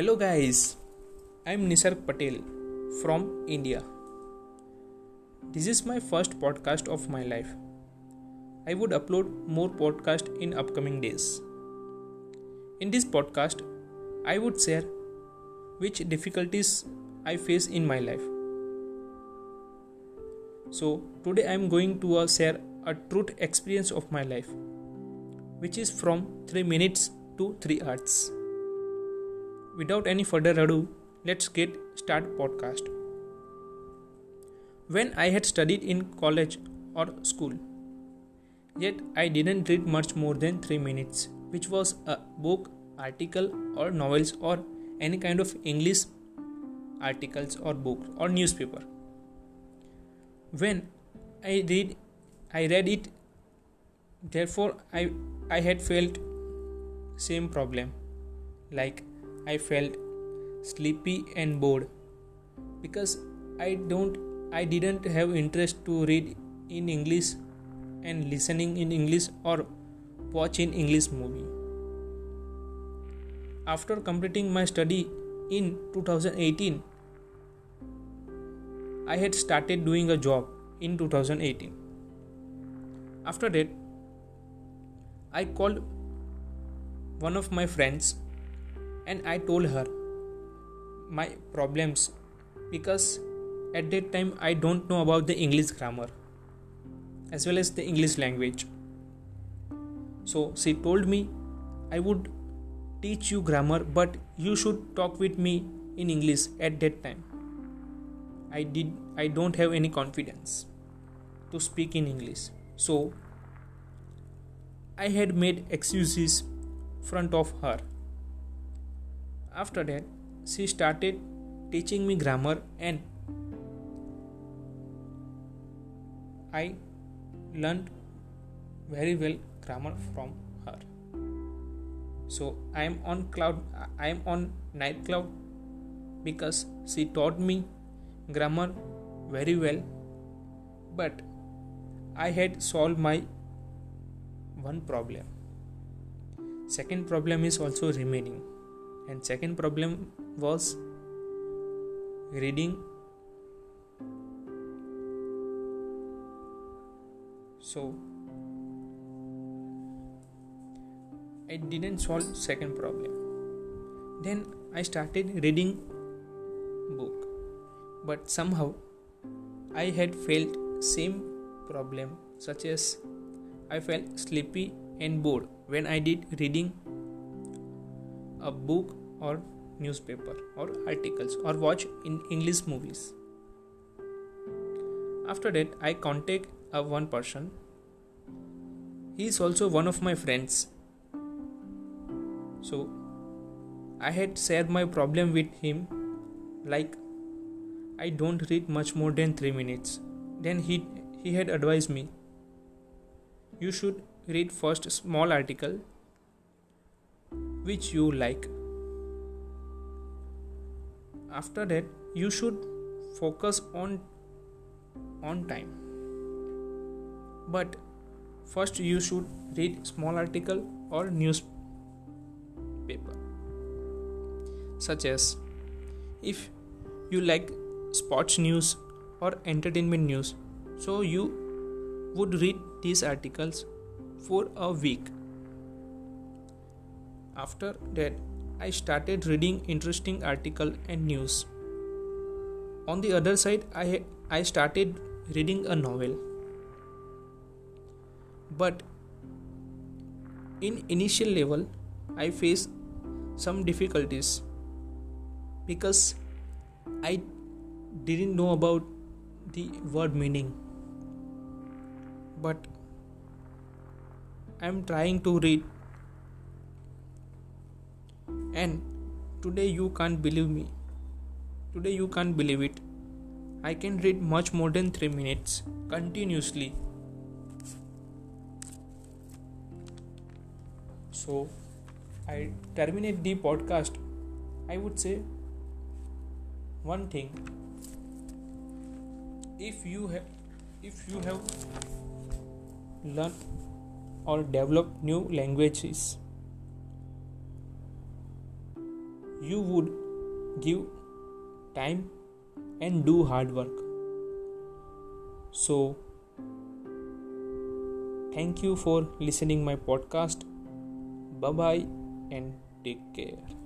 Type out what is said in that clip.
Hello, guys. I'm Nisarg Patel from India. This is my first podcast of my life. I would upload more podcasts in upcoming days. In this podcast, I would share which difficulties I face in my life. So, today I am going to uh, share a truth experience of my life, which is from 3 minutes to 3 hours. Without any further ado, let's get start podcast. When I had studied in college or school, yet I didn't read much more than 3 minutes, which was a book, article or novels or any kind of English articles or books or newspaper. When I read I read it therefore I I had felt same problem like I felt sleepy and bored because I don't I didn't have interest to read in English and listening in English or watch English movie. After completing my study in 2018 I had started doing a job in 2018. After that I called one of my friends and I told her my problems because at that time I don't know about the English grammar as well as the English language. So she told me I would teach you grammar but you should talk with me in English at that time. I did I don't have any confidence to speak in English. So I had made excuses front of her after that, she started teaching me grammar and I learned very well grammar from her. So I am on cloud I am on night cloud because she taught me grammar very well but I had solved my one problem. Second problem is also remaining and second problem was reading. So i didn't solve second problem. Then i started reading book. But somehow i had felt same problem such as i felt sleepy and bored when i did reading a book or newspaper or articles or watch in English movies. After that, I contact a one person. He is also one of my friends. So I had shared my problem with him like I don't read much more than 3 minutes. Then he he had advised me you should read first small article which you like. After that you should focus on on time. But first you should read small article or newspaper such as if you like sports news or entertainment news so you would read these articles for a week after that I started reading interesting article and news. On the other side, I, I started reading a novel. But in initial level, I faced some difficulties because I didn't know about the word meaning. But I'm trying to read and today you can't believe me. Today you can't believe it. I can read much more than 3 minutes continuously. So I terminate the podcast. I would say one thing if you have if you have learned or developed new languages you would give time and do hard work. So thank you for listening my podcast. Bye bye and take care.